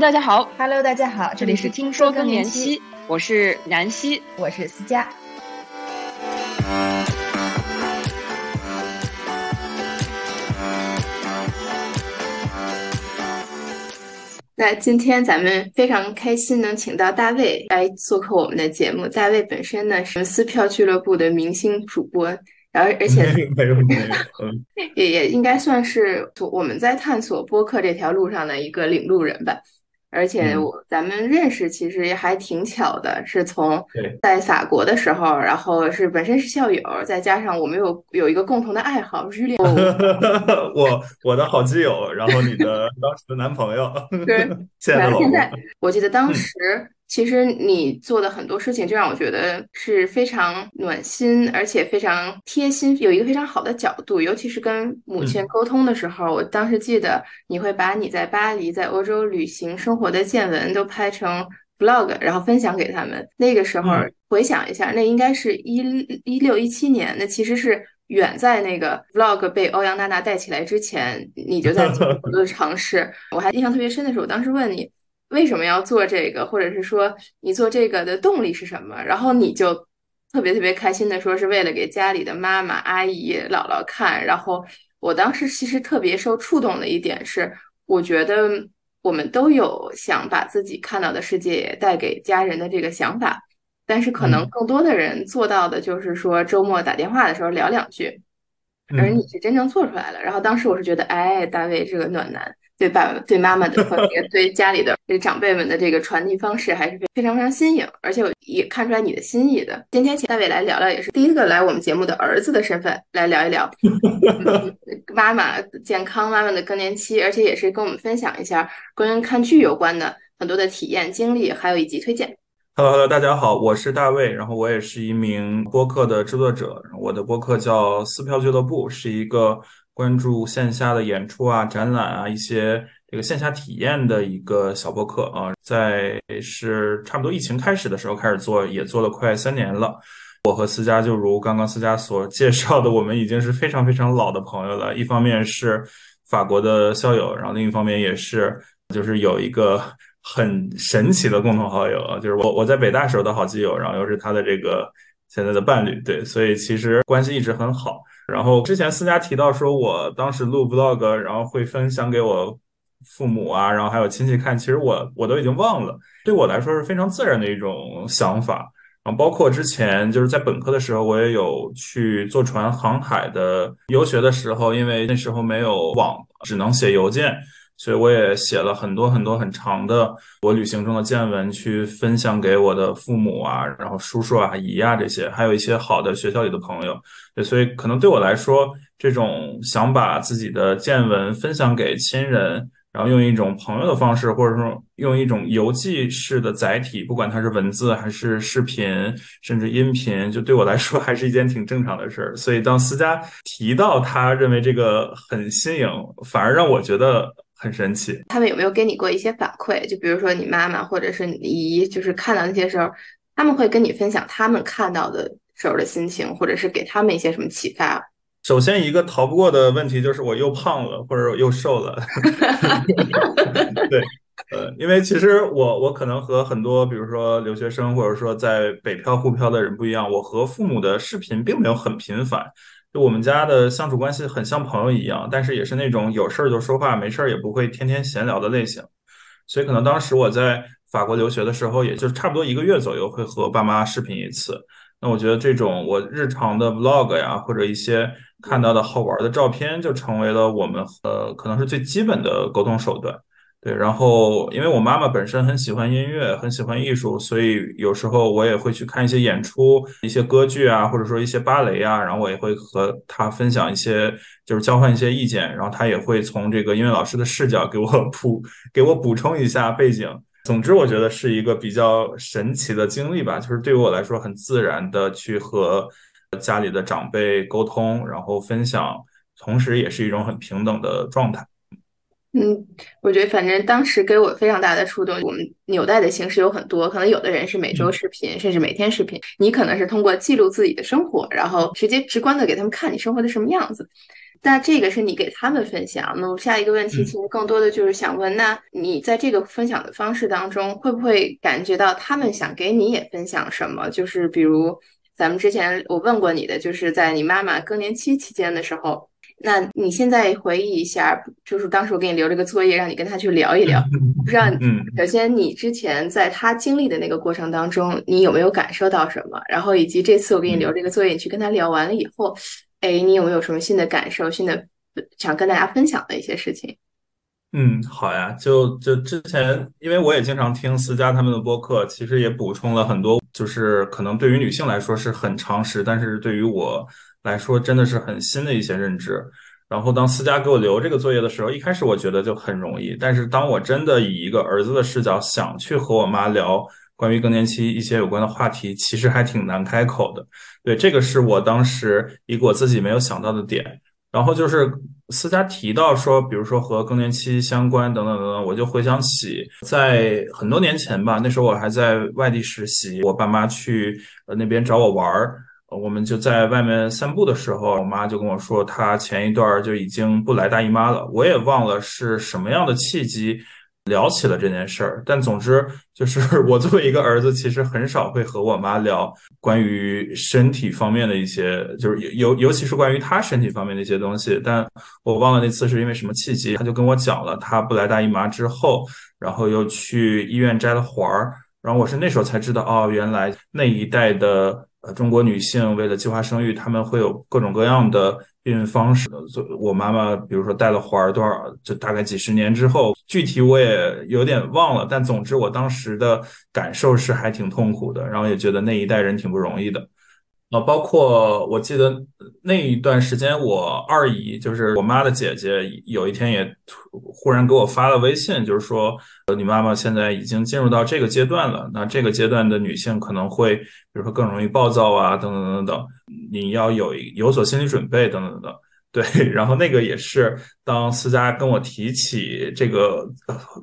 大家好，Hello，大家好，这里是听说更年期，我是南希，我是思佳。那今天咱们非常开心能请到大卫来做客我们的节目。大卫本身呢是撕票俱乐部的明星主播，然后而且没 有没有，也也应该算是我们在探索播客这条路上的一个领路人吧。而且我咱们认识其实也还挺巧的，是从在法国的时候，然后是本身是校友，再加上我们有有一个共同的爱好，日恋。我我的好基友，然后你的 当时的男朋友，对，现在的老公。我记得当时。其实你做的很多事情，就让我觉得是非常暖心，而且非常贴心，有一个非常好的角度。尤其是跟母亲沟通的时候，我当时记得你会把你在巴黎、在欧洲旅行生活的见闻都拍成 vlog，然后分享给他们。那个时候回想一下，那应该是一一六一七年，那其实是远在那个 vlog 被欧阳娜娜带起来之前，你就在做很多的尝试。我还印象特别深的是，我当时问你。为什么要做这个，或者是说你做这个的动力是什么？然后你就特别特别开心的说是为了给家里的妈妈、阿姨、姥姥看。然后我当时其实特别受触动的一点是，我觉得我们都有想把自己看到的世界带给家人的这个想法，但是可能更多的人做到的就是说周末打电话的时候聊两句，而你是真正做出来了。然后当时我是觉得，哎，大卫这个暖男。对爸爸、对妈妈的和 对家里的这长辈们的这个传递方式还是非常非常新颖，而且也看出来你的心意的。今天请大卫来聊聊，也是第一个来我们节目的儿子的身份来聊一聊 妈妈健康、妈妈的更年期，而且也是跟我们分享一下关于看剧有关的很多的体验经历，还有以及推荐。Hello，Hello，大家好，我是大卫，然后我也是一名播客的制作者，我的播客叫撕票俱乐部，是一个。关注线下的演出啊、展览啊，一些这个线下体验的一个小播客啊，在是差不多疫情开始的时候开始做，也做了快三年了。我和思佳就如刚刚思佳所介绍的，我们已经是非常非常老的朋友了。一方面是法国的校友，然后另一方面也是就是有一个很神奇的共同好友，就是我我在北大时候的好基友，然后又是他的这个现在的伴侣，对，所以其实关系一直很好。然后之前思佳提到说，我当时录 vlog，然后会分享给我父母啊，然后还有亲戚看。其实我我都已经忘了，对我来说是非常自然的一种想法。然后包括之前就是在本科的时候，我也有去坐船航海的游学的时候，因为那时候没有网，只能写邮件。所以我也写了很多很多很长的我旅行中的见闻，去分享给我的父母啊，然后叔叔啊、姨啊这些，还有一些好的学校里的朋友。对，所以可能对我来说，这种想把自己的见闻分享给亲人，然后用一种朋友的方式，或者说用一种邮寄式的载体，不管它是文字还是视频，甚至音频，就对我来说还是一件挺正常的事儿。所以当思佳提到他认为这个很新颖，反而让我觉得。很神奇，他们有没有给你过一些反馈？就比如说你妈妈或者是你姨，就是看到那些时候，他们会跟你分享他们看到的时候的心情，或者是给他们一些什么启发？首先，一个逃不过的问题就是我又胖了，或者我又瘦了。对，呃，因为其实我我可能和很多比如说留学生或者说在北漂沪漂的人不一样，我和父母的视频并没有很频繁。就我们家的相处关系很像朋友一样，但是也是那种有事儿就说话，没事儿也不会天天闲聊的类型。所以可能当时我在法国留学的时候，也就差不多一个月左右会和爸妈视频一次。那我觉得这种我日常的 vlog 呀，或者一些看到的好玩的照片，就成为了我们呃可能是最基本的沟通手段。对，然后因为我妈妈本身很喜欢音乐，很喜欢艺术，所以有时候我也会去看一些演出，一些歌剧啊，或者说一些芭蕾啊，然后我也会和她分享一些，就是交换一些意见，然后她也会从这个音乐老师的视角给我 补，给我补充一下背景。总之，我觉得是一个比较神奇的经历吧，就是对于我来说很自然的去和家里的长辈沟通，然后分享，同时也是一种很平等的状态。嗯，我觉得反正当时给我非常大的触动。我们纽带的形式有很多，可能有的人是每周视频，甚至每天视频。你可能是通过记录自己的生活，然后直接直观的给他们看你生活的什么样子。那这个是你给他们分享。那么下一个问题，嗯其实更多的就是想问，那你在这个分享的方式当中，会不会感觉到他们想给你也分享什么？就是比如咱们之前我问过你的，就是在你妈妈更年期期间的时候，那你现在回忆一下，就是当时我给你留了个作业，让你跟他去聊一聊。不知道，嗯首先你之前在他经历的那个过程当中，你有没有感受到什么？然后以及这次我给你留这个作业，你去跟他聊完了以后，哎，你有没有什么新的感受、新的想跟大家分享的一些事情？嗯，好呀，就就之前，因为我也经常听思佳他们的播客，其实也补充了很多，就是可能对于女性来说是很常识，但是对于我来说真的是很新的一些认知。然后当思佳给我留这个作业的时候，一开始我觉得就很容易，但是当我真的以一个儿子的视角想去和我妈聊关于更年期一些有关的话题，其实还挺难开口的。对，这个是我当时一个我自己没有想到的点。然后就是思佳提到说，比如说和更年期相关等等等等，我就回想起在很多年前吧，那时候我还在外地实习，我爸妈去那边找我玩儿，我们就在外面散步的时候，我妈就跟我说，她前一段就已经不来大姨妈了，我也忘了是什么样的契机。聊起了这件事儿，但总之就是 我作为一个儿子，其实很少会和我妈聊关于身体方面的一些，就是尤尤其是关于她身体方面的一些东西。但我忘了那次是因为什么契机，她就跟我讲了她不来大姨妈之后，然后又去医院摘了环儿，然后我是那时候才知道，哦，原来那一代的呃中国女性为了计划生育，她们会有各种各样的避孕方式。就我妈妈，比如说戴了环儿多少，就大概几十年之后，具体我也有点忘了，但总之我当时的感受是还挺痛苦的，然后也觉得那一代人挺不容易的。啊，包括我记得那一段时间，我二姨就是我妈的姐姐，有一天也突忽然给我发了微信，就是说，呃你妈妈现在已经进入到这个阶段了，那这个阶段的女性可能会，比如说更容易暴躁啊，等等等等，你要有有所心理准备，等等等等。对，然后那个也是当思佳跟我提起这个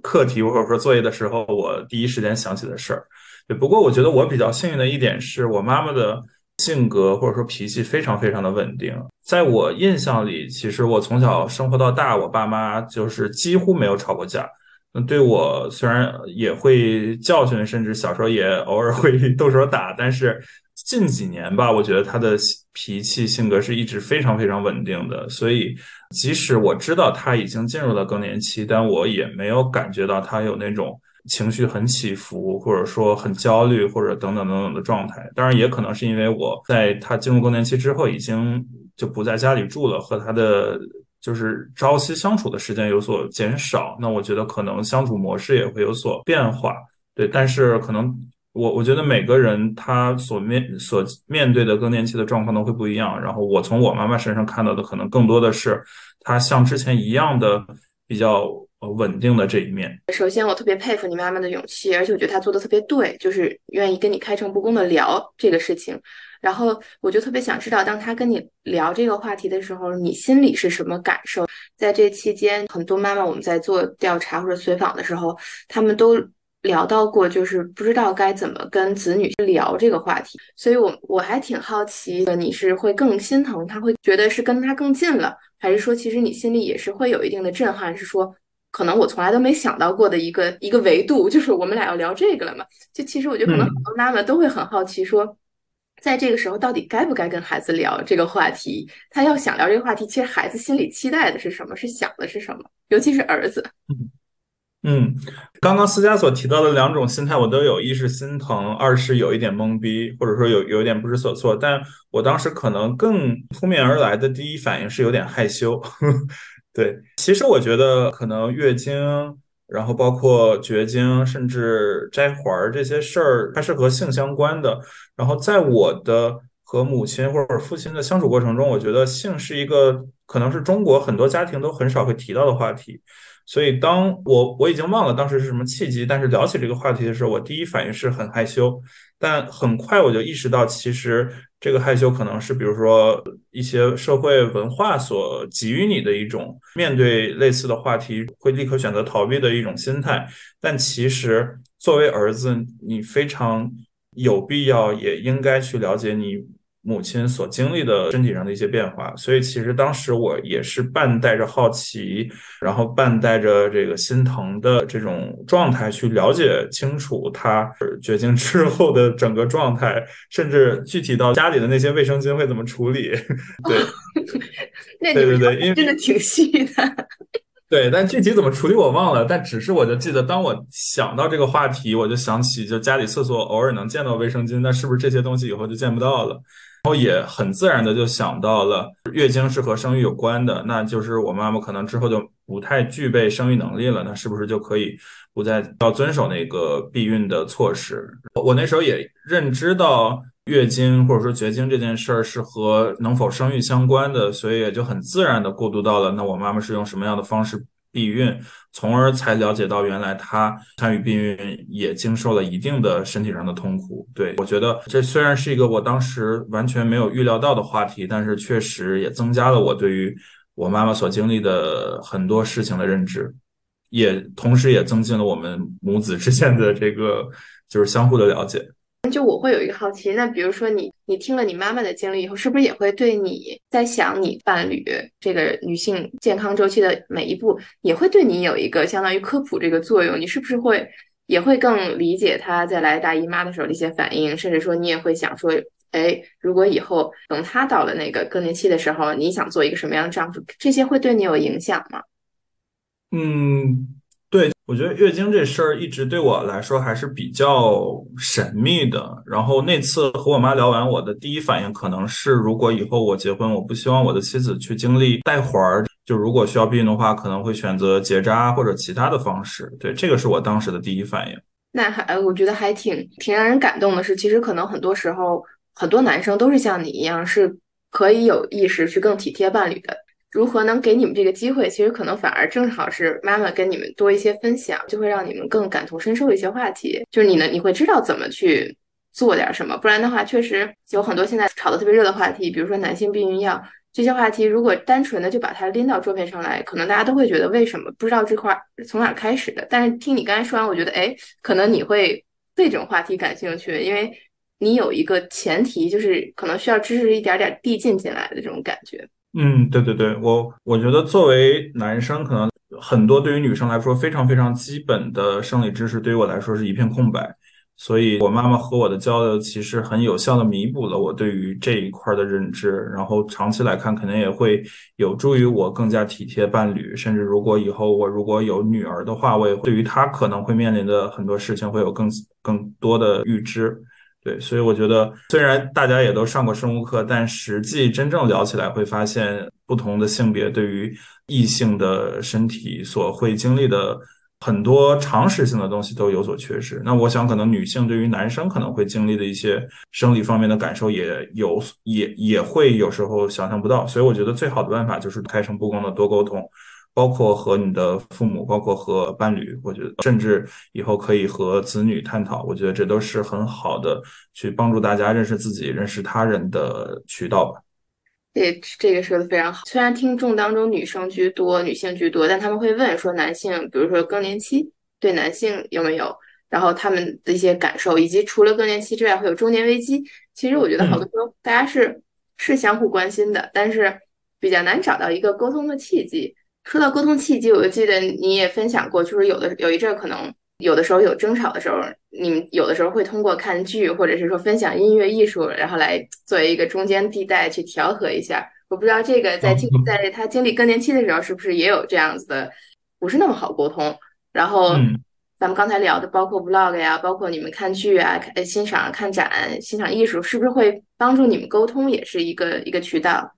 课题或者说作业的时候，我第一时间想起的事儿。对，不过我觉得我比较幸运的一点是我妈妈的性格或者说脾气非常非常的稳定。在我印象里，其实我从小生活到大，我爸妈就是几乎没有吵过架。那对我虽然也会教训，甚至小时候也偶尔会动手打，但是近几年吧，我觉得他的脾气性格是一直非常非常稳定的。所以即使我知道他已经进入了更年期，但我也没有感觉到他有那种情绪很起伏，或者说很焦虑，或者等等等等的状态。当然，也可能是因为我在他进入更年期之后，已经就不在家里住了，和他的就是朝夕相处的时间有所减少。那我觉得可能相处模式也会有所变化。对，但是可能我我觉得每个人他所面所面对的更年期的状况都会不一样。然后我从我妈妈身上看到的，可能更多的是她像之前一样的比较呃稳定的这一面。首先，我特别佩服你妈妈的勇气，而且我觉得她做的特别对，就是愿意跟你开诚布公的聊这个事情。然后，我就特别想知道，当她跟你聊这个话题的时候，你心里是什么感受？在这期间，很多妈妈我们在做调查或者随访的时候，她们都聊到过，就是不知道该怎么跟子女聊这个话题。所以我我还挺好奇的，你是会更心疼她，会觉得是跟她更近了，还是说其实你心里也是会有一定的震撼，是说？可能我从来都没想到过的一个一个维度，就是我们俩要聊这个了嘛。就其实我觉得可能很多妈妈都会很好奇，说在这个时候到底该不该跟孩子聊这个话题？他要想聊这个话题，其实孩子心里期待的是什么？是想的是什么？尤其是儿子。嗯，刚刚思佳所提到的两种心态，我都有，一是心疼，二是有一点懵逼，或者说有有一点不知所措。但我当时可能更扑面而来的第一反应是有点害羞。对，其实我觉得可能月经，然后包括绝经，甚至摘环儿这些事儿，它是和性相关的。然后在我的和母亲或者父亲的相处过程中，我觉得性是一个可能是中国很多家庭都很少会提到的话题。所以，当我我已经忘了当时是什么契机，但是聊起这个话题的时候，我第一反应是很害羞，但很快我就意识到，其实这个害羞可能是比如说一些社会文化所给予你的一种面对类似的话题会立刻选择逃避的一种心态。但其实作为儿子，你非常有必要也应该去了解你母亲所经历的身体上的一些变化，所以其实当时我也是半带着好奇，然后半带着这个心疼的这种状态去了解清楚她绝经之后的整个状态，甚至具体到家里的那些卫生巾会怎么处理。对，对对对，因为真的挺细的。对，但具体怎么处理我忘了，但只是我就记得，当我想到这个话题，我就想起就家里厕所偶尔能见到卫生巾，那是不是这些东西以后就见不到了？然后也很自然的就想到了月经是和生育有关的，那就是我妈妈可能之后就不太具备生育能力了，那是不是就可以不再要遵守那个避孕的措施？我那时候也认知到。月经或者说绝经这件事儿是和能否生育相关的，所以也就很自然的过渡到了那我妈妈是用什么样的方式避孕，从而才了解到原来她参与避孕也经受了一定的身体上的痛苦。对我觉得这虽然是一个我当时完全没有预料到的话题，但是确实也增加了我对于我妈妈所经历的很多事情的认知，也同时也增进了我们母子之间的这个就是相互的了解。就我会有一个好奇，那比如说你你听了你妈妈的经历以后，是不是也会对你在想你伴侣这个女性健康周期的每一步，也会对你有一个相当于科普这个作用？你是不是会也会更理解她在来大姨妈的时候的一些反应，甚至说你也会想说，哎，如果以后等她到了那个更年期的时候，你想做一个什么样的丈夫？这些会对你有影响吗？嗯。我觉得月经这事儿一直对我来说还是比较神秘的。然后那次和我妈聊完，我的第一反应可能是，如果以后我结婚，我不希望我的妻子去经历带环儿。就如果需要避孕的话，可能会选择结扎或者其他的方式。对，这个是我当时的第一反应。那还，我觉得还挺挺让人感动的是，其实可能很多时候，很多男生都是像你一样，是可以有意识去更体贴伴侣的。如何能给你们这个机会？其实可能反而正好是妈妈跟你们多一些分享，就会让你们更感同身受一些话题。就是你呢，你会知道怎么去做点什么。不然的话，确实有很多现在炒的特别热的话题，比如说男性避孕药这些话题，如果单纯的就把它拎到桌面上来，可能大家都会觉得为什么不知道这块从哪开始的。但是听你刚才说完，我觉得哎，可能你会对这种话题感兴趣，因为你有一个前提，就是可能需要知识一点点递进进来的这种感觉。嗯，对对对，我我觉得作为男生，可能很多对于女生来说非常非常基本的生理知识，对于我来说是一片空白。所以，我妈妈和我的交流其实很有效的弥补了我对于这一块的认知。然后长期来看，肯定也会有助于我更加体贴伴侣。甚至如果以后我如果有女儿的话，我也对于她可能会面临的很多事情会有更更多的预知。对，所以我觉得，虽然大家也都上过生物课，但实际真正聊起来，会发现不同的性别对于异性的身体所会经历的很多常识性的东西都有所缺失。那我想，可能女性对于男生可能会经历的一些生理方面的感受，也有也也会有时候想象不到。所以我觉得，最好的办法就是开诚布公的多沟通。包括和你的父母，包括和伴侣，我觉得甚至以后可以和子女探讨，我觉得这都是很好的去帮助大家认识自己、认识他人的渠道吧。对这个说的非常好。虽然听众当中女生居多，女性居多，但他们会问说男性，比如说更年期对男性有没有，然后他们的一些感受，以及除了更年期之外会有中年危机。其实我觉得好多时候大家是是相互关心的，但是比较难找到一个沟通的契机。说到沟通契机，我就记得你也分享过，就是有的有一阵可能有的时候有争吵的时候，你们有的时候会通过看剧或者是说分享音乐艺术，然后来作为一个中间地带去调和一下。我不知道这个在经在他经历更年期的时候，是不是也有这样子的，不是那么好沟通。然后咱们刚才聊的，包括 vlog 呀，包括你们看剧啊、看欣赏看展、欣赏艺术，是不是会帮助你们沟通，也是一个一个渠道？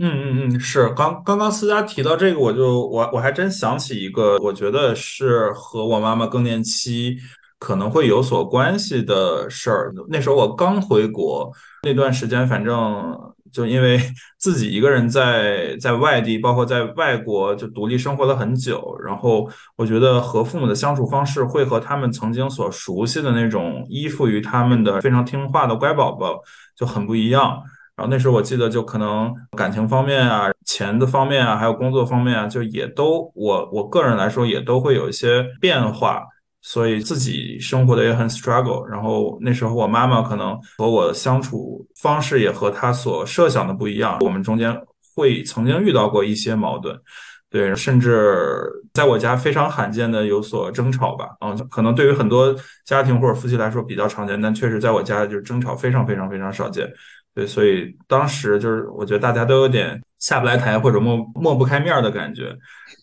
嗯嗯嗯，是刚刚刚思佳提到这个，我就我我还真想起一个，我觉得是和我妈妈更年期可能会有所关系的事儿。那时候我刚回国那段时间，反正就因为 自己一个人在在外地，包括在外国就独立生活了很久，然后我觉得和父母的相处方式会和他们曾经所熟悉的那种依附于他们的非常听话的乖宝宝就很不一样。然后那时候我记得，就可能感情方面啊、钱的方面啊，还有工作方面啊，就也都我我个人来说也都会有一些变化。所以自己生活的也很 struggle。然后那时候我妈妈可能和我相处方式也和她所设想的不一样，我们中间会曾经遇到过一些矛盾。对，甚至在我家非常罕见的有所争吵吧，嗯，可能对于很多家庭或者夫妻来说比较常见，但确实在我家就是争吵非常非常非常少见。对，所以当时就是我觉得大家都有点下不来台或者抹抹不开面的感觉。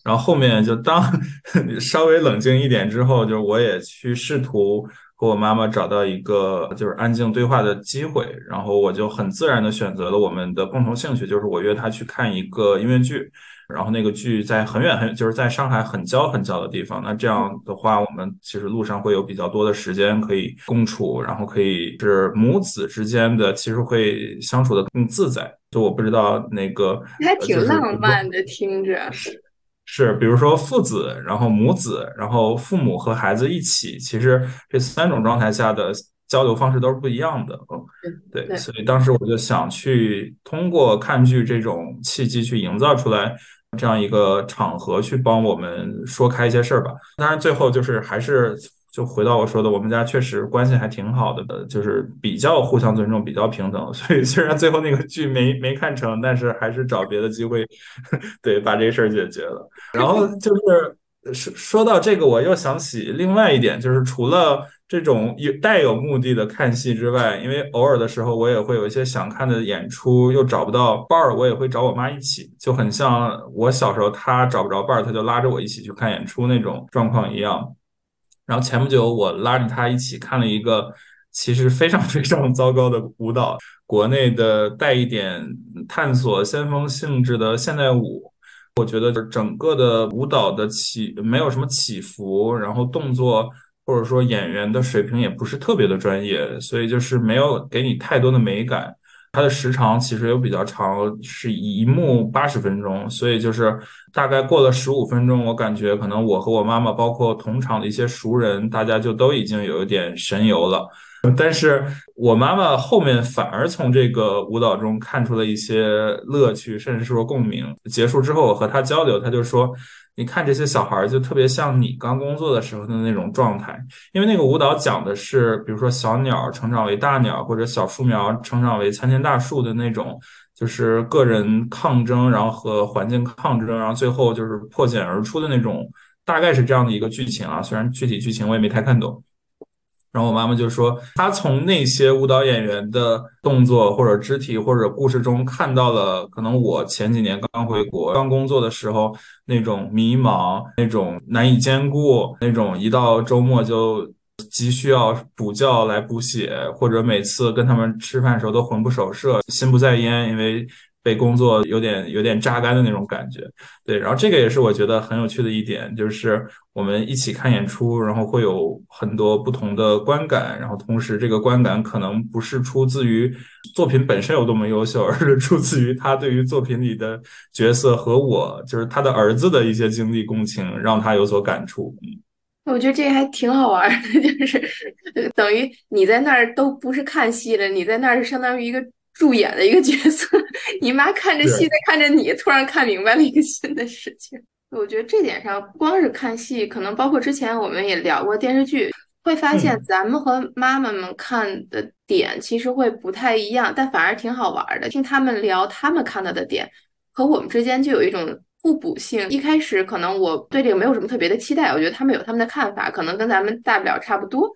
然后后面就当 稍微冷静一点之后，就是我也去试图和我妈妈找到一个就是安静对话的机会，然后我就很自然的选择了我们的共同兴趣，就是我约她去看一个音乐剧。然后那个剧在很远很就是在上海很郊很郊的地方，那这样的话，我们其实路上会有比较多的时间可以共处，然后可以是母子之间的，其实会相处的更自在。就我不知道那个还挺浪漫的，听着是是，比如说父子，然后母子，然后父母和孩子一起，其实这三种状态下的。交流方式都是不一样的，嗯，对，所以当时我就想去通过看剧这种契机去营造出来这样一个场合，去帮我们说开一些事儿吧。当然，最后就是还是就回到我说的，我们家确实关系还挺好的，就是比较互相尊重，比较平等。所以虽然最后那个剧没没看成，但是还是找别的机会，对，把这事儿解决了。然后就是说说到这个，我又想起另外一点，就是除了。这种有带有目的的看戏之外，因为偶尔的时候我也会有一些想看的演出，又找不到伴儿，我也会找我妈一起，就很像我小时候她找不着伴儿，她就拉着我一起去看演出那种状况一样。然后前不久我拉着她一起看了一个其实非常 非常糟糕的舞蹈，国内的带一点探索先锋性质的现代舞，我觉得整个的舞蹈的起没有什么起伏，然后动作。或者说演员的水平也不是特别的专业，所以就是没有给你太多的美感。它的时长其实又比较长，是一幕八十分钟，所以就是大概过了十五分钟，我感觉可能我和我妈妈，包括同场的一些熟人，大家就都已经有一点神游了。但是我妈妈后面反而从这个舞蹈中看出了一些乐趣，甚至说共鸣。结束之后，我和她交流，她就说。你看这些小孩儿，就特别像你刚工作的时候的那种状态，因为那个舞蹈讲的是，比如说小鸟成长为大鸟，或者小树苗成长为参天大树的那种，就是个人抗争，然后和环境抗争，然后最后就是破茧而出的那种，大概是这样的一个剧情啊。虽然具体剧情我也没太看懂。然后我妈妈就说，她从那些舞蹈演员的动作或者肢体或者故事中看到了，可能我前几年刚回国、刚工作的时候那种迷茫、那种难以兼顾、那种一到周末就急需要补觉来补血，或者每次跟他们吃饭的时候都魂不守舍、心不在焉，因为。被工作有点有点榨干的那种感觉，对，然后这个也是我觉得很有趣的一点，就是我们一起看演出，然后会有很多不同的观感，然后同时这个观感可能不是出自于作品本身有多么优秀，而是出自于他对于作品里的角色和我，就是他的儿子的一些经历共情，让他有所感触。嗯，我觉得这还挺好玩的，就是等于你在那儿都不是看戏了，你在那儿是相当于一个。助演的一个角色，你妈看着戏在看着你，突然看明白了一个新的事情。我觉得这点上，不光是看戏，可能包括之前我们也聊过电视剧，会发现咱们和妈妈们看的点其实会不太一样，但反而挺好玩的。听他们聊他们看到的点，和我们之间就有一种互补性。一开始可能我对这个没有什么特别的期待，我觉得他们有他们的看法，可能跟咱们大不了差不多，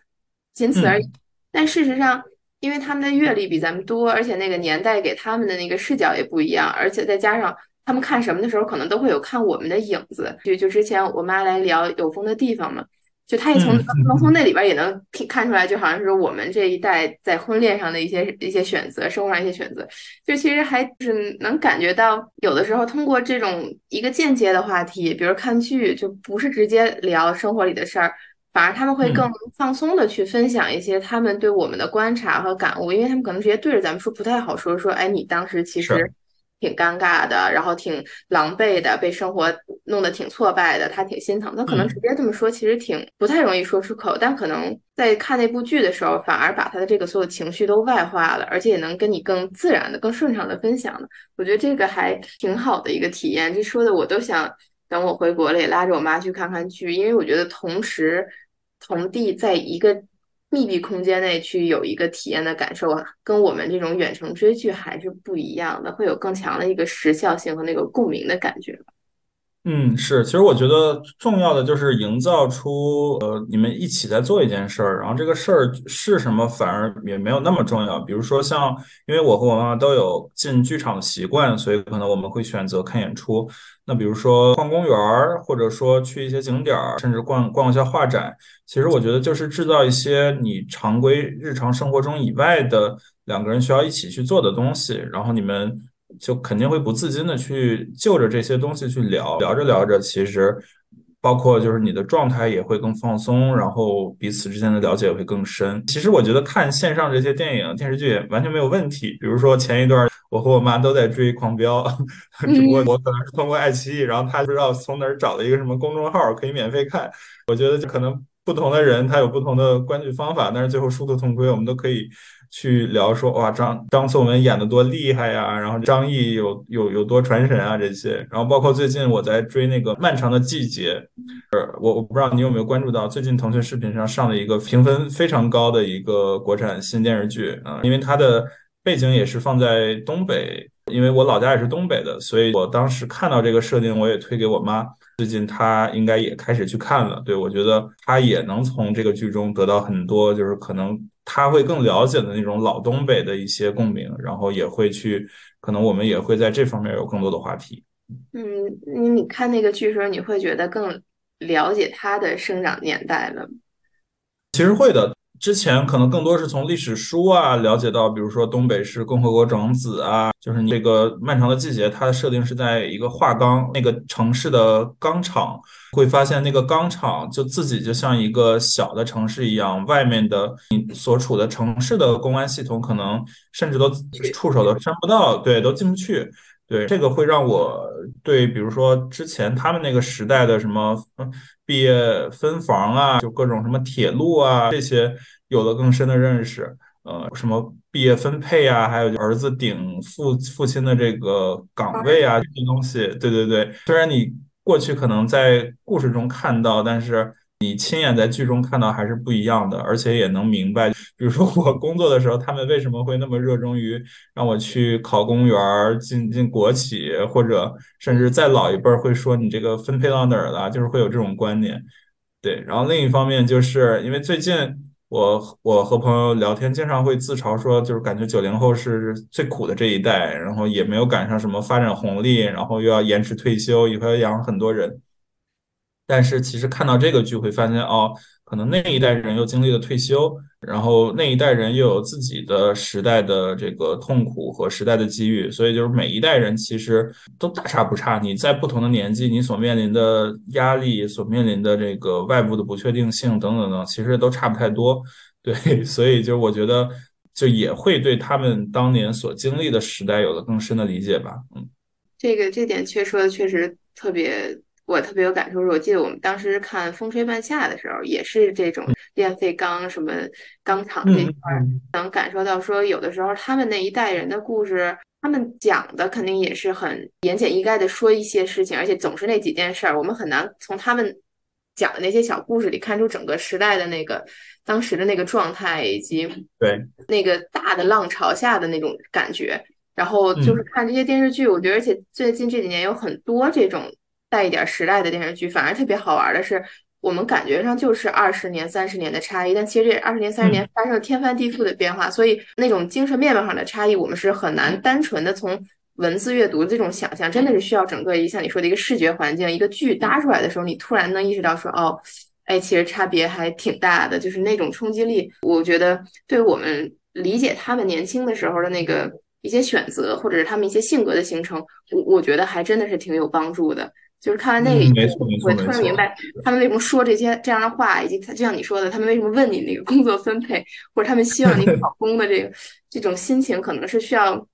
仅此而已。但事实上，因为他们的阅历比咱们多，而且那个年代给他们的那个视角也不一样，而且再加上他们看什么的时候，可能都会有看我们的影子。就就之前我妈来聊有风的地方嘛，就她也从能从那里边也能看出来，就好像是我们这一代在婚恋上的一些一些选择，生活上一些选择，就其实还是能感觉到，有的时候通过这种一个间接的话题，比如看剧，就不是直接聊生活里的事儿。反而他们会更放松的去分享一些他们对我们的观察和感悟，因为他们可能直接对着咱们说不太好说说，哎，你当时其实挺尴尬的，然后挺狼狈的，被生活弄得挺挫败的，他挺心疼。他可能直接这么说，其实挺不太容易说出口，但可能在看那部剧的时候，反而把他的这个所有情绪都外化了，而且也能跟你更自然的、更顺畅的分享的。我觉得这个还挺好的一个体验。这说的我都想等我回国了，也拉着我妈去看看剧，因为我觉得同时。同地在一个密闭空间内去有一个体验的感受，跟我们这种远程追剧还是不一样的，会有更强的一个时效性和那个共鸣的感觉。嗯，是，其实我觉得重要的就是营造出，呃，你们一起在做一件事儿，然后这个事儿是什么，反而也没有那么重要。比如说像，因为我和我妈妈都有进剧场的习惯，所以可能我们会选择看演出。那比如说逛公园儿，或者说去一些景点儿，甚至逛逛一下画展，其实我觉得就是制造一些你常规日常生活中以外的两个人需要一起去做的东西，然后你们。就肯定会不自禁的去就着这些东西去聊，聊着聊着，其实包括就是你的状态也会更放松，然后彼此之间的了解也会更深。其实我觉得看线上这些电影电视剧也完全没有问题。比如说前一段我和我妈都在追《狂飙》，只不过我可能是通过爱奇艺，然后她不知道从哪儿找了一个什么公众号可以免费看。我觉得就可能不同的人他有不同的观剧方法，但是最后殊途同归，我们都可以。去聊说哇张张颂文演的多厉害呀，然后张译有有有多传神啊这些，然后包括最近我在追那个漫长的季节，呃我我不知道你有没有关注到最近腾讯视频上上了一个评分非常高的一个国产新电视剧啊，因为它的背景也是放在东北，因为我老家也是东北的，所以我当时看到这个设定我也推给我妈，最近她应该也开始去看了，对我觉得她也能从这个剧中得到很多就是可能。他会更了解的那种老东北的一些共鸣，然后也会去，可能我们也会在这方面有更多的话题。嗯，你你看那个剧的时候，你会觉得更了解他的生长年代了？其实会的。之前可能更多是从历史书啊了解到，比如说东北是共和国长子啊，就是这个漫长的季节，它的设定是在一个化钢那个城市的钢厂，会发现那个钢厂就自己就像一个小的城市一样，外面的你所处的城市的公安系统可能甚至都触手都伸不到，对，都进不去。对，这个会让我对，比如说之前他们那个时代的什么毕业分房啊，就各种什么铁路啊这些，有了更深的认识。呃，什么毕业分配啊，还有儿子顶父父亲的这个岗位啊，这些东西，对对对。虽然你过去可能在故事中看到，但是。你亲眼在剧中看到还是不一样的，而且也能明白，比如说我工作的时候，他们为什么会那么热衷于让我去考公务员、进进国企，或者甚至再老一辈儿会说你这个分配到哪儿了，就是会有这种观念。对，然后另一方面就是因为最近我我和朋友聊天，经常会自嘲说，就是感觉九零后是最苦的这一代，然后也没有赶上什么发展红利，然后又要延迟退休，以后要养很多人。但是其实看到这个剧会发现，哦，可能那一代人又经历了退休，然后那一代人又有自己的时代的这个痛苦和时代的机遇，所以就是每一代人其实都大差不差。你在不同的年纪，你所面临的压力、所面临的这个外部的不确定性等等等，其实都差不太多。对，所以就是我觉得，就也会对他们当年所经历的时代有了更深的理解吧。嗯，这个这点确说的确实特别。我特别有感受，是我记得我们当时看《风吹半夏》的时候，也是这种炼废钢什么钢厂这块，能感受到说，有的时候他们那一代人的故事，他们讲的肯定也是很言简意赅的说一些事情，而且总是那几件事儿，我们很难从他们讲的那些小故事里看出整个时代的那个当时的那个状态，以及对那个大的浪潮下的那种感觉。然后就是看这些电视剧，我觉得，而且最近这几年有很多这种。带一点时代的电视剧，反而特别好玩的是，我们感觉上就是二十年、三十年的差异，但其实这二十年、三十年发生了天翻地覆的变化，所以那种精神面貌上的差异，我们是很难单纯的从文字阅读这种想象，真的是需要整个一像你说的一个视觉环境，一个剧搭出来的时候，你突然能意识到说，哦，哎，其实差别还挺大的，就是那种冲击力，我觉得对我们理解他们年轻的时候的那个一些选择，或者是他们一些性格的形成，我我觉得还真的是挺有帮助的。就是看完那个，我突然明白他们为什么说这些这样的话，以及他就像你说的，他们为什么问你那个工作分配，或者他们希望你 考公的这个这种心情，可能是需要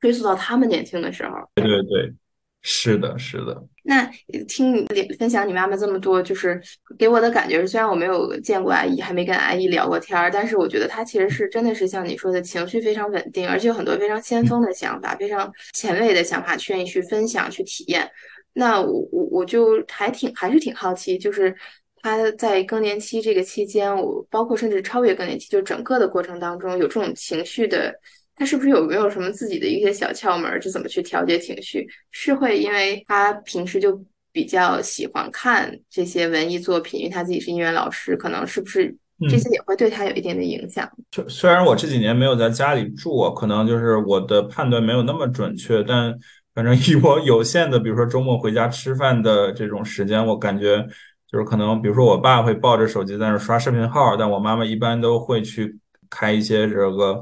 追溯到他们年轻的时候。对对对，是的，是的。那听你分享你妈妈这么多，就是给我的感觉是，虽然我没有见过阿姨，还没跟阿姨聊过天儿，但是我觉得她其实是真的是像你说的情绪非常稳定，而且有很多非常先锋的想法，非常前卫的想法，愿意去分享、去体验。那我我我就还挺还是挺好奇，就是他在更年期这个期间，我包括甚至超越更年期，就整个的过程当中有这种情绪的，他是不是有没有什么自己的一些小窍门，就怎么去调节情绪？是会因为他平时就比较喜欢看这些文艺作品，因为他自己是音乐老师，可能是不是这些也会对他有一定的影响？就虽然我这几年没有在家里住，可能就是我的判断没有那么准确，但反正以我有限的，比如说周末回家吃饭的这种时间，我感觉。就是可能，比如说我爸会抱着手机在那刷视频号，但我妈妈一般都会去开一些这个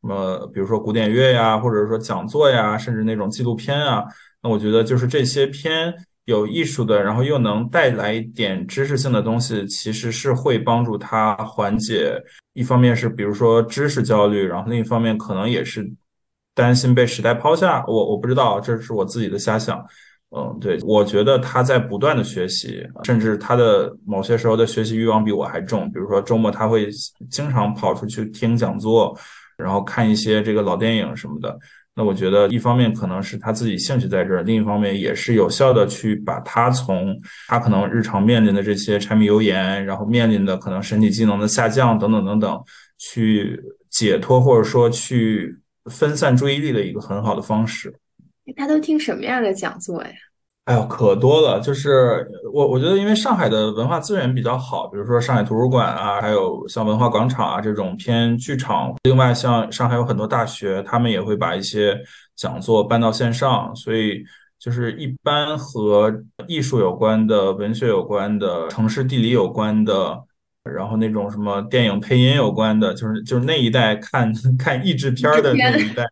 什么，比如说古典乐呀，或者说讲座呀，甚至那种纪录片啊。那我觉得就是这些偏有艺术的，然后又能带来一点知识性的东西，其实是会帮助他缓解。一方面是比如说知识焦虑，然后另一方面可能也是担心被时代抛下。我我不知道，这是我自己的瞎想。嗯，对，我觉得他在不断的学习，甚至他的某些时候的学习欲望比我还重。比如说周末他会经常跑出去听讲座，然后看一些这个老电影什么的。那我觉得一方面可能是他自己兴趣在这儿，另一方面也是有效的去把他从他可能日常面临的这些柴米油盐，然后面临的可能身体机能的下降等等等等，去解脱或者说去分散注意力的一个很好的方式。他都听什么样的讲座呀？哎呦，可多了。就是我，我觉得因为上海的文化资源比较好，比如说上海图书馆啊，还有像文化广场啊这种偏剧场。另外，像上海有很多大学，他们也会把一些讲座搬到线上。所以，就是一般和艺术有关的、文学有关的、城市地理有关的，然后那种什么电影配音有关的，就是就是那一代看 看译制片的那一代。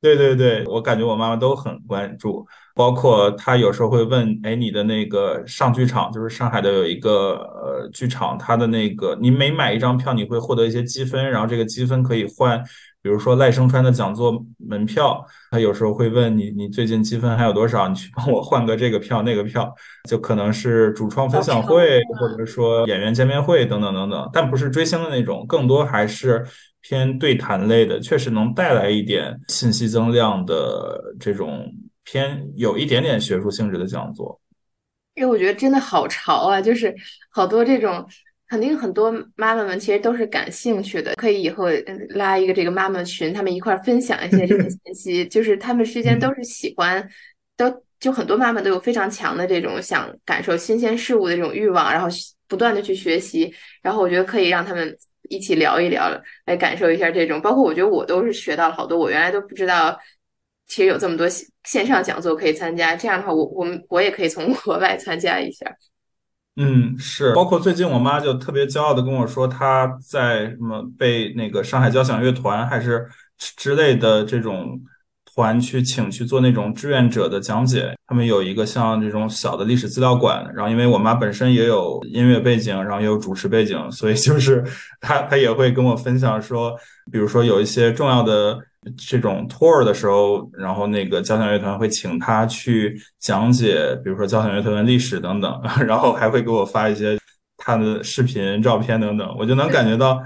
对对对，我感觉我妈妈都很关注，包括她有时候会问，哎，你的那个上剧场，就是上海的有一个呃剧场，它的那个你每买一张票，你会获得一些积分，然后这个积分可以换，比如说赖声川的讲座门票。他有时候会问你，你最近积分还有多少？你去帮我换个这个票那个票，就可能是主创分享会，或者说演员见面会等等等等，但不是追星的那种，更多还是。偏对谈类的，确实能带来一点信息增量的这种偏有一点点学术性质的讲座。因为我觉得真的好潮啊，就是好多这种，肯定很多妈妈们其实都是感兴趣的，可以以后拉一个这个妈妈群，他们一块分享一些这个信息。就是他们之间都是喜欢，都就很多妈妈都有非常强的这种想感受新鲜事物的这种欲望，然后不断的去学习。然后我觉得可以让他们。一起聊一聊，来感受一下这种。包括我觉得我都是学到了好多，我原来都不知道，其实有这么多线上讲座可以参加。这样的话，我我们我也可以从国外参加一下。嗯，是。包括最近我妈就特别骄傲的跟我说，她在什么被那个上海交响乐团还是之类的这种。团去请去做那种志愿者的讲解，他们有一个像这种小的历史资料馆。然后，因为我妈本身也有音乐背景，然后也有主持背景，所以就是她她也会跟我分享说，比如说有一些重要的这种 tour 的时候，然后那个交响乐团会请他去讲解，比如说交响乐团的历史等等，然后还会给我发一些他的视频、照片等等，我就能感觉到。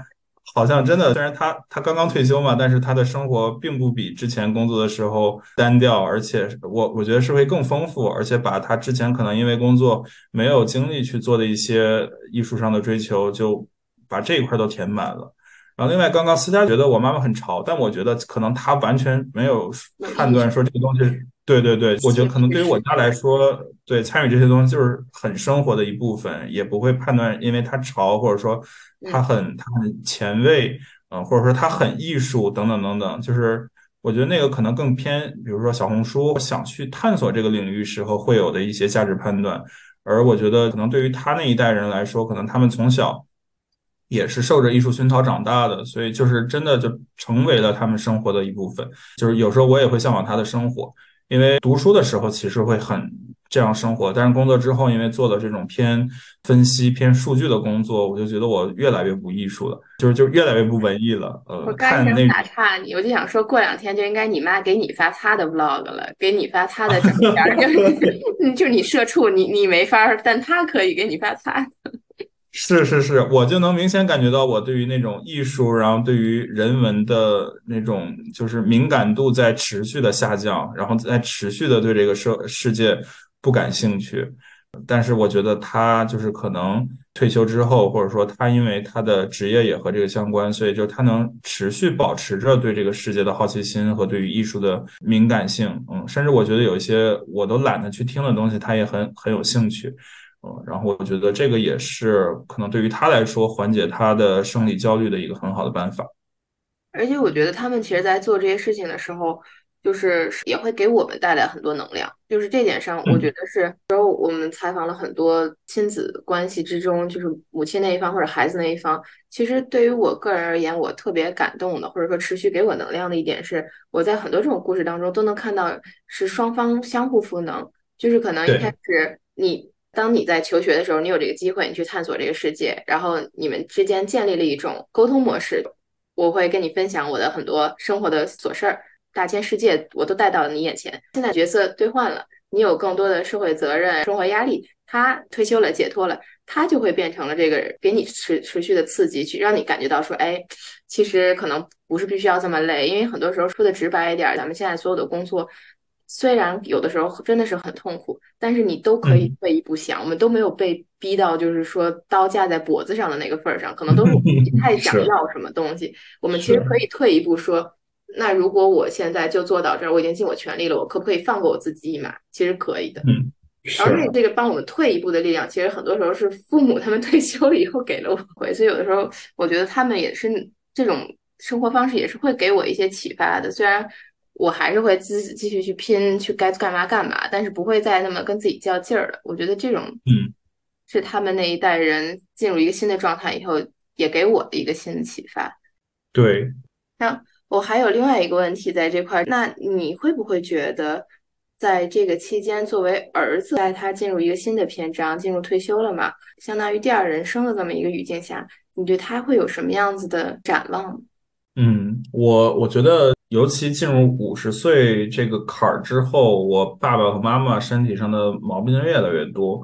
好像真的，虽然他他刚刚退休嘛，但是他的生活并不比之前工作的时候单调，而且我我觉得是会更丰富，而且把他之前可能因为工作没有精力去做的一些艺术上的追求，就把这一块都填满了。然后另外，刚刚思佳觉得我妈妈很潮，但我觉得可能她完全没有判断说这个东西。对对对，我觉得可能对于我家来说，对参与这些东西就是很生活的一部分，也不会判断，因为它潮或者说它很它很前卫，嗯，或者说它很艺术等等等等，就是我觉得那个可能更偏，比如说小红书想去探索这个领域时候会有的一些价值判断，而我觉得可能对于他那一代人来说，可能他们从小也是受着艺术熏陶长大的，所以就是真的就成为了他们生活的一部分，就是有时候我也会向往他的生活。因为读书的时候其实会很这样生活，但是工作之后，因为做的这种偏分析、偏数据的工作，我就觉得我越来越不艺术了，就是就越来越不文艺了。呃，我刚想打岔你，我就想说过两天就应该你妈给你发她的 vlog 了，给你发她的照片，就是就是你社畜，你你没法，但她可以给你发她的。是是是，我就能明显感觉到我对于那种艺术，然后对于人文的那种就是敏感度在持续的下降，然后在持续的对这个社世界不感兴趣。但是我觉得他就是可能退休之后，或者说他因为他的职业也和这个相关，所以就他能持续保持着对这个世界的好奇心和对于艺术的敏感性。嗯，甚至我觉得有一些我都懒得去听的东西，他也很很有兴趣。嗯，然后我觉得这个也是可能对于他来说缓解他的生理焦虑的一个很好的办法。而且我觉得他们其实，在做这些事情的时候。就是也会给我们带来很多能量，就是这点上，我觉得是。时候我们采访了很多亲子关系之中，就是母亲那一方或者孩子那一方。其实对于我个人而言，我特别感动的，或者说持续给我能量的一点是，我在很多这种故事当中都能看到是双方相互赋能。就是可能一开始你当你在求学的时候，你有这个机会，你去探索这个世界，然后你们之间建立了一种沟通模式。我会跟你分享我的很多生活的琐事儿。大千世界，我都带到了你眼前。现在角色兑换了，你有更多的社会责任、生活压力。他退休了，解脱了，他就会变成了这个人给你持持续的刺激，去让你感觉到说，哎，其实可能不是必须要这么累。因为很多时候说的直白一点，咱们现在所有的工作，虽然有的时候真的是很痛苦，但是你都可以退一步想，我们都没有被逼到就是说刀架在脖子上的那个份儿上，可能都是太 想要什么东西。我们其实可以退一步说。那如果我现在就做到这儿，我已经尽我全力了，我可不可以放过我自己一马？其实可以的。嗯，而且这个帮我们退一步的力量，其实很多时候是父母他们退休了以后给了我回，所以有的时候我觉得他们也是这种生活方式，也是会给我一些启发的。虽然我还是会继继续去拼，去该干嘛干嘛，但是不会再那么跟自己较劲儿了。我觉得这种嗯，是他们那一代人进入一个新的状态以后，也给我的一个新的启发。对，那。我还有另外一个问题在这块儿，那你会不会觉得，在这个期间，作为儿子，在他进入一个新的篇章，进入退休了嘛，相当于第二人生的这么一个语境下，你对他会有什么样子的展望？嗯，我我觉得，尤其进入五十岁这个坎儿之后，我爸爸和妈妈身体上的毛病越来越多，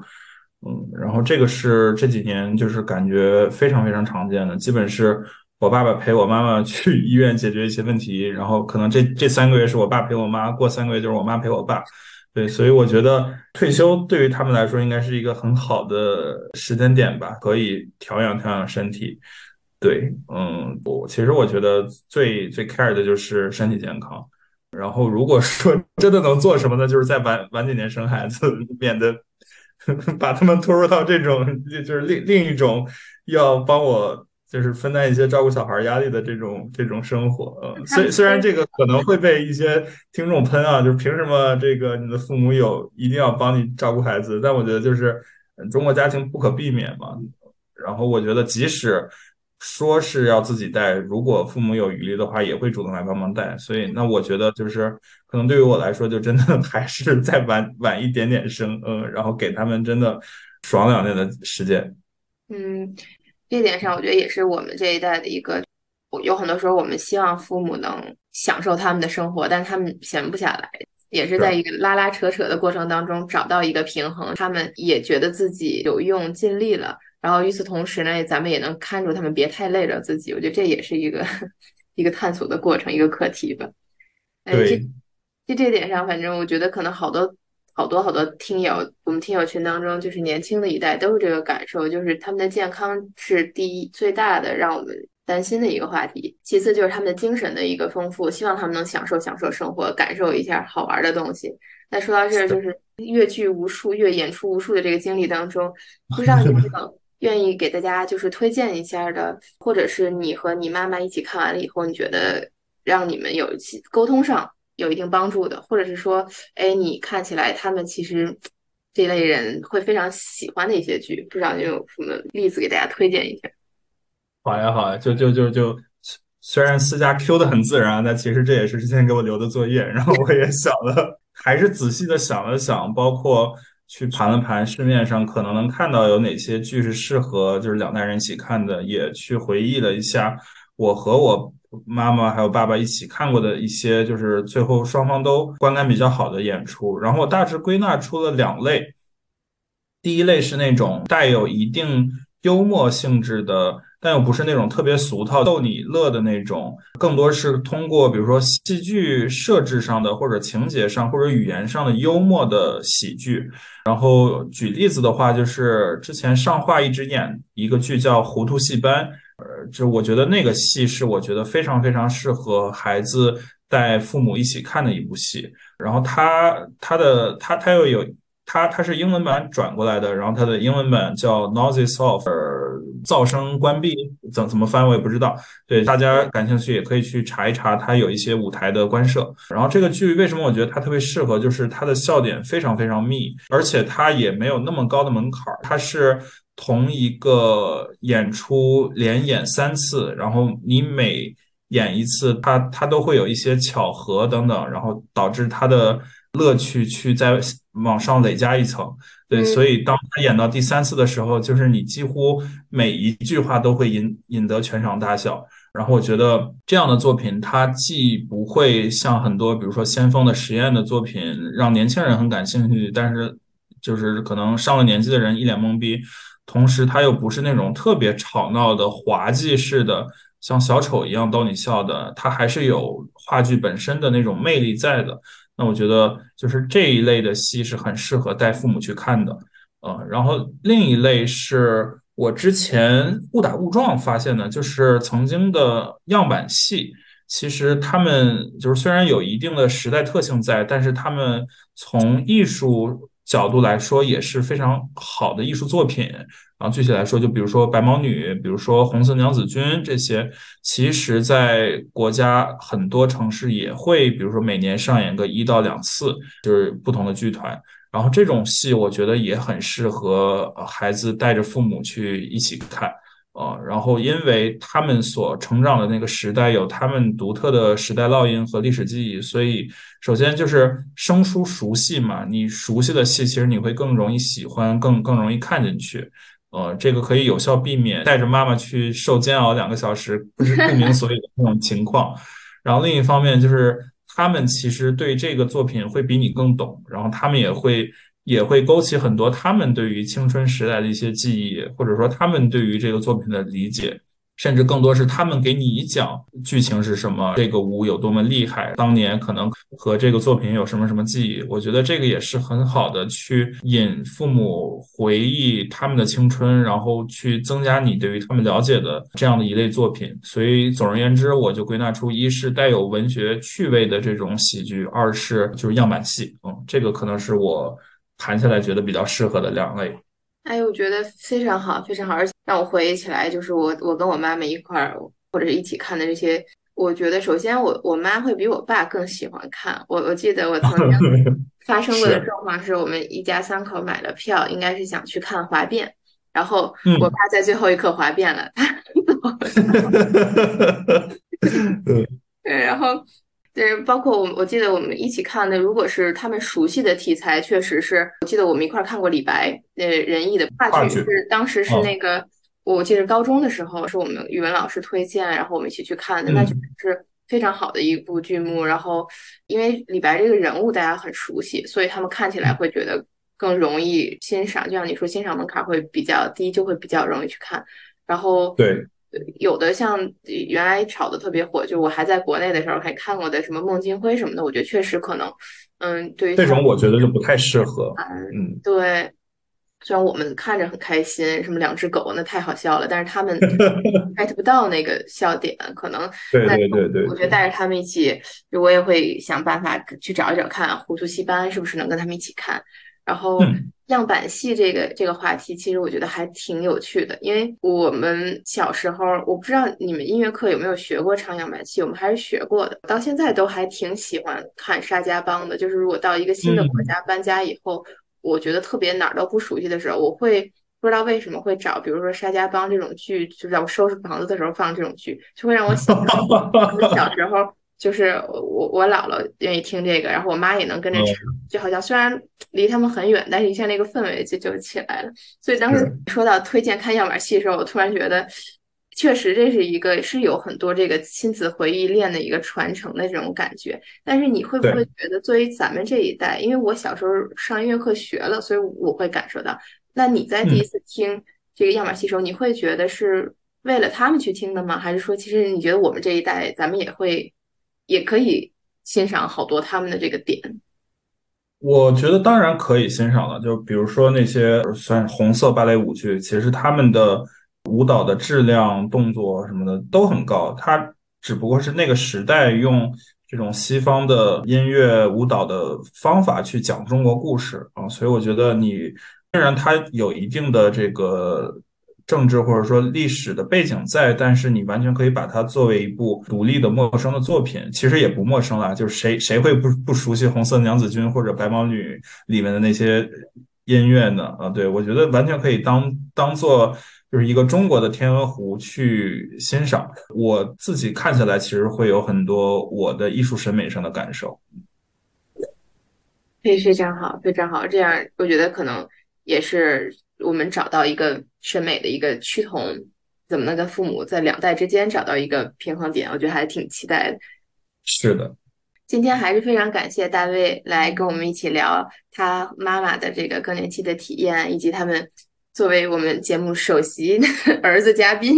嗯，然后这个是这几年就是感觉非常非常常见的，基本是。我爸爸陪我妈妈去医院解决一些问题，然后可能这这三个月是我爸陪我妈，过三个月就是我妈陪我爸。对，所以我觉得退休对于他们来说应该是一个很好的时间点吧，可以调养调养身体。对，嗯，我其实我觉得最最 care 的就是身体健康。然后如果说真的能做什么呢，就是再晚晚几年生孩子，免得 把他们拖入到这种就是另另一种要帮我。就是分担一些照顾小孩压力的这种这种生活，呃，虽虽然这个可能会被一些听众喷啊，就是凭什么这个你的父母有一定要帮你照顾孩子？但我觉得就是中国家庭不可避免嘛。然后我觉得即使说是要自己带，如果父母有余力的话，也会主动来帮忙带。所以那我觉得就是可能对于我来说，就真的 还是再晚晚一点点生，嗯，然后给他们真的爽两年的时间，嗯。这点上，我觉得也是我们这一代的一个，有很多时候我们希望父母能享受他们的生活，但他们闲不下来，也是在一个拉拉扯扯的过程当中找到一个平衡。他们也觉得自己有用、尽力了，然后与此同时呢，咱们也能看住他们别太累着自己。我觉得这也是一个 一个探索的过程，一个课题吧。对，就这点上，反正我觉得可能好多。好多好多听友，我们听友群当中，就是年轻的一代都是这个感受，就是他们的健康是第一最大的让我们担心的一个话题。其次就是他们的精神的一个丰富，希望他们能享受享受生活，感受一下好玩的东西。那说到这，就是越剧无数、越演出无数的这个经历当中，不知道有没有愿意给大家就是推荐一下的，或者是你和你妈妈一起看完了以后，你觉得让你们有一沟通上。有一定帮助的，或者是说，哎，你看起来他们其实这类人会非常喜欢的一些剧，不知道你有什么例子给大家推荐一下？好呀，好呀，就就就就，虽然私家 Q 的很自然，但其实这也是之前给我留的作业，然后我也想了，还是仔细的想了想，包括去盘了盘市面上可能能看到有哪些剧是适合就是两代人一起看的，也去回忆了一下我和我。妈妈还有爸爸一起看过的一些，就是最后双方都观感比较好的演出。然后我大致归纳出了两类，第一类是那种带有一定幽默性质的，但又不是那种特别俗套逗你乐的那种，更多是通过比如说戏剧设置上的，或者情节上，或者语言上的幽默的喜剧。然后举例子的话，就是之前上画一直演一个剧叫《糊涂戏班》，呃，就我觉得那个戏是我觉得非常非常适合孩子带父母一起看的一部戏。然后他他的他他又有。它它是英文版转过来的，然后它的英文版叫 Noise Off，噪声关闭，怎怎么翻我也不知道。对大家感兴趣也可以去查一查，它有一些舞台的关设。然后这个剧为什么我觉得它特别适合，就是它的笑点非常非常密，而且它也没有那么高的门槛。它是同一个演出连演三次，然后你每演一次，它它都会有一些巧合等等，然后导致它的。乐趣去再往上累加一层，对，所以当他演到第三次的时候，就是你几乎每一句话都会引引得全场大笑。然后我觉得这样的作品，它既不会像很多比如说先锋的实验的作品让年轻人很感兴趣，但是就是可能上了年纪的人一脸懵逼，同时它又不是那种特别吵闹的滑稽式的，像小丑一样逗你笑的，它还是有话剧本身的那种魅力在的。那我觉得就是这一类的戏是很适合带父母去看的，呃，然后另一类是我之前误打误撞发现的，就是曾经的样板戏，其实他们就是虽然有一定的时代特性在，但是他们从艺术角度来说也是非常好的艺术作品。然后具体来说，就比如说白毛女，比如说红色娘子军这些，其实在国家很多城市也会，比如说每年上演个一到两次，就是不同的剧团。然后这种戏，我觉得也很适合孩子带着父母去一起看。呃，然后因为他们所成长的那个时代有他们独特的时代烙印和历史记忆，所以首先就是生疏熟悉嘛，你熟悉的戏，其实你会更容易喜欢，更更容易看进去。呃，这个可以有效避免带着妈妈去受煎熬两个小时，不是不明所以的那种情况。然后另一方面就是，他们其实对这个作品会比你更懂，然后他们也会也会勾起很多他们对于青春时代的一些记忆，或者说他们对于这个作品的理解。甚至更多是他们给你讲剧情是什么，这个舞有多么厉害，当年可能和这个作品有什么什么记忆。我觉得这个也是很好的去引父母回忆他们的青春，然后去增加你对于他们了解的这样的一类作品。所以总而言之，我就归纳出一是带有文学趣味的这种喜剧，二是就是样板戏。嗯，这个可能是我谈下来觉得比较适合的两类。哎，我觉得非常好，非常好，而且让我回忆起来，就是我我跟我妈妈一块儿或者是一起看的这些。我觉得，首先我我妈会比我爸更喜欢看。我我记得我曾经 发生过的状况是，我们一家三口买了票，应该是想去看滑变，然后我爸在最后一刻滑变了，他 对，然后。对，包括我，我记得我们一起看的，如果是他们熟悉的题材，确实是我记得我们一块儿看过李白呃仁义的话剧，是当时是那个，我记得高中的时候是我们语文老师推荐，然后我们一起去看的，那就是非常好的一部剧目。然后因为李白这个人物大家很熟悉，所以他们看起来会觉得更容易欣赏，就像你说欣赏门槛会比较低，就会比较容易去看。然后对。有的像原来炒的特别火，就我还在国内的时候还看过的什么孟京辉什么的，我觉得确实可能，嗯，对于这种我觉得就不太适合。嗯，对，虽然我们看着很开心，什么两只狗那太好笑了，但是他们 get 不到那个笑点，可能 对对对对，我觉得带着他们一起，我也会想办法去找一找看《糊涂戏班》是不是能跟他们一起看，然后。样板戏这个这个话题，其实我觉得还挺有趣的，因为我们小时候，我不知道你们音乐课有没有学过唱样板戏，我们还是学过的，到现在都还挺喜欢看沙家浜的。就是如果到一个新的国家搬家以后，我觉得特别哪儿都不熟悉的时候，我会不知道为什么会找，比如说沙家浜这种剧，就在我收拾房子的时候放这种剧，就会让我想到我小时候。就是我我姥姥愿意听这个，然后我妈也能跟着唱，就好像虽然离他们很远，但是一下那个氛围就就起来了。所以当时说到推荐看样板戏的时候，我突然觉得，确实这是一个是有很多这个亲子回忆链的一个传承的这种感觉。但是你会不会觉得，作为咱们这一代，因为我小时候上音乐课学了，所以我会感受到，那你在第一次听这个样板戏时候，你会觉得是为了他们去听的吗？还是说，其实你觉得我们这一代，咱们也会也可以欣赏好多他们的这个点？我觉得当然可以欣赏了，就比如说那些算红色芭蕾舞剧，其实他们的舞蹈的质量、动作什么的都很高。它只不过是那个时代用这种西方的音乐舞蹈的方法去讲中国故事啊，所以我觉得你虽然它有一定的这个。政治或者说历史的背景在，但是你完全可以把它作为一部独立的陌生的作品，其实也不陌生了。就是谁谁会不不熟悉《红色娘子军》或者《白毛女》里面的那些音乐呢？啊，对我觉得完全可以当当做就是一个中国的天鹅湖去欣赏。我自己看下来，其实会有很多我的艺术审美上的感受。非非常好，非常好。这样我觉得可能也是。我们找到一个审美的一个趋同，怎么能跟父母在两代之间找到一个平衡点？我觉得还挺期待的。是的，今天还是非常感谢大卫来跟我们一起聊他妈妈的这个更年期的体验，以及他们。作为我们节目首席儿子嘉宾，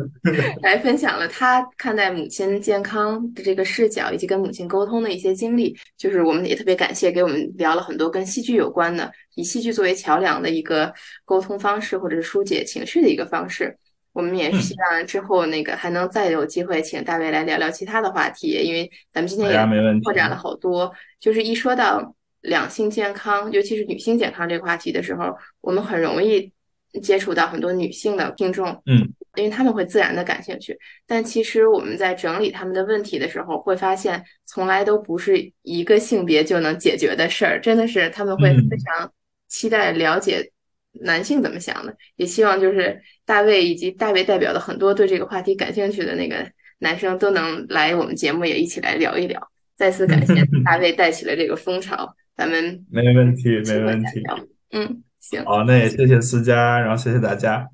来分享了他看待母亲健康的这个视角，以及跟母亲沟通的一些经历。就是我们也特别感谢给我们聊了很多跟戏剧有关的，以戏剧作为桥梁的一个沟通方式，或者是疏解情绪的一个方式。我们也是希望之后那个还能再有机会请大卫来聊聊其他的话题，因为咱们今天也拓展了好多。就是一说到两性健康，尤其是女性健康这个话题的时候，我们很容易。接触到很多女性的听众，嗯，因为他们会自然的感兴趣。但其实我们在整理他们的问题的时候，会发现从来都不是一个性别就能解决的事儿。真的是他们会非常期待了解男性怎么想的，也希望就是大卫以及大卫代表的很多对这个话题感兴趣的那个男生都能来我们节目，也一起来聊一聊。再次感谢 大卫带起了这个风潮，咱们没问题，没问题，嗯。行，好，那也谢谢思佳，然后谢谢大家。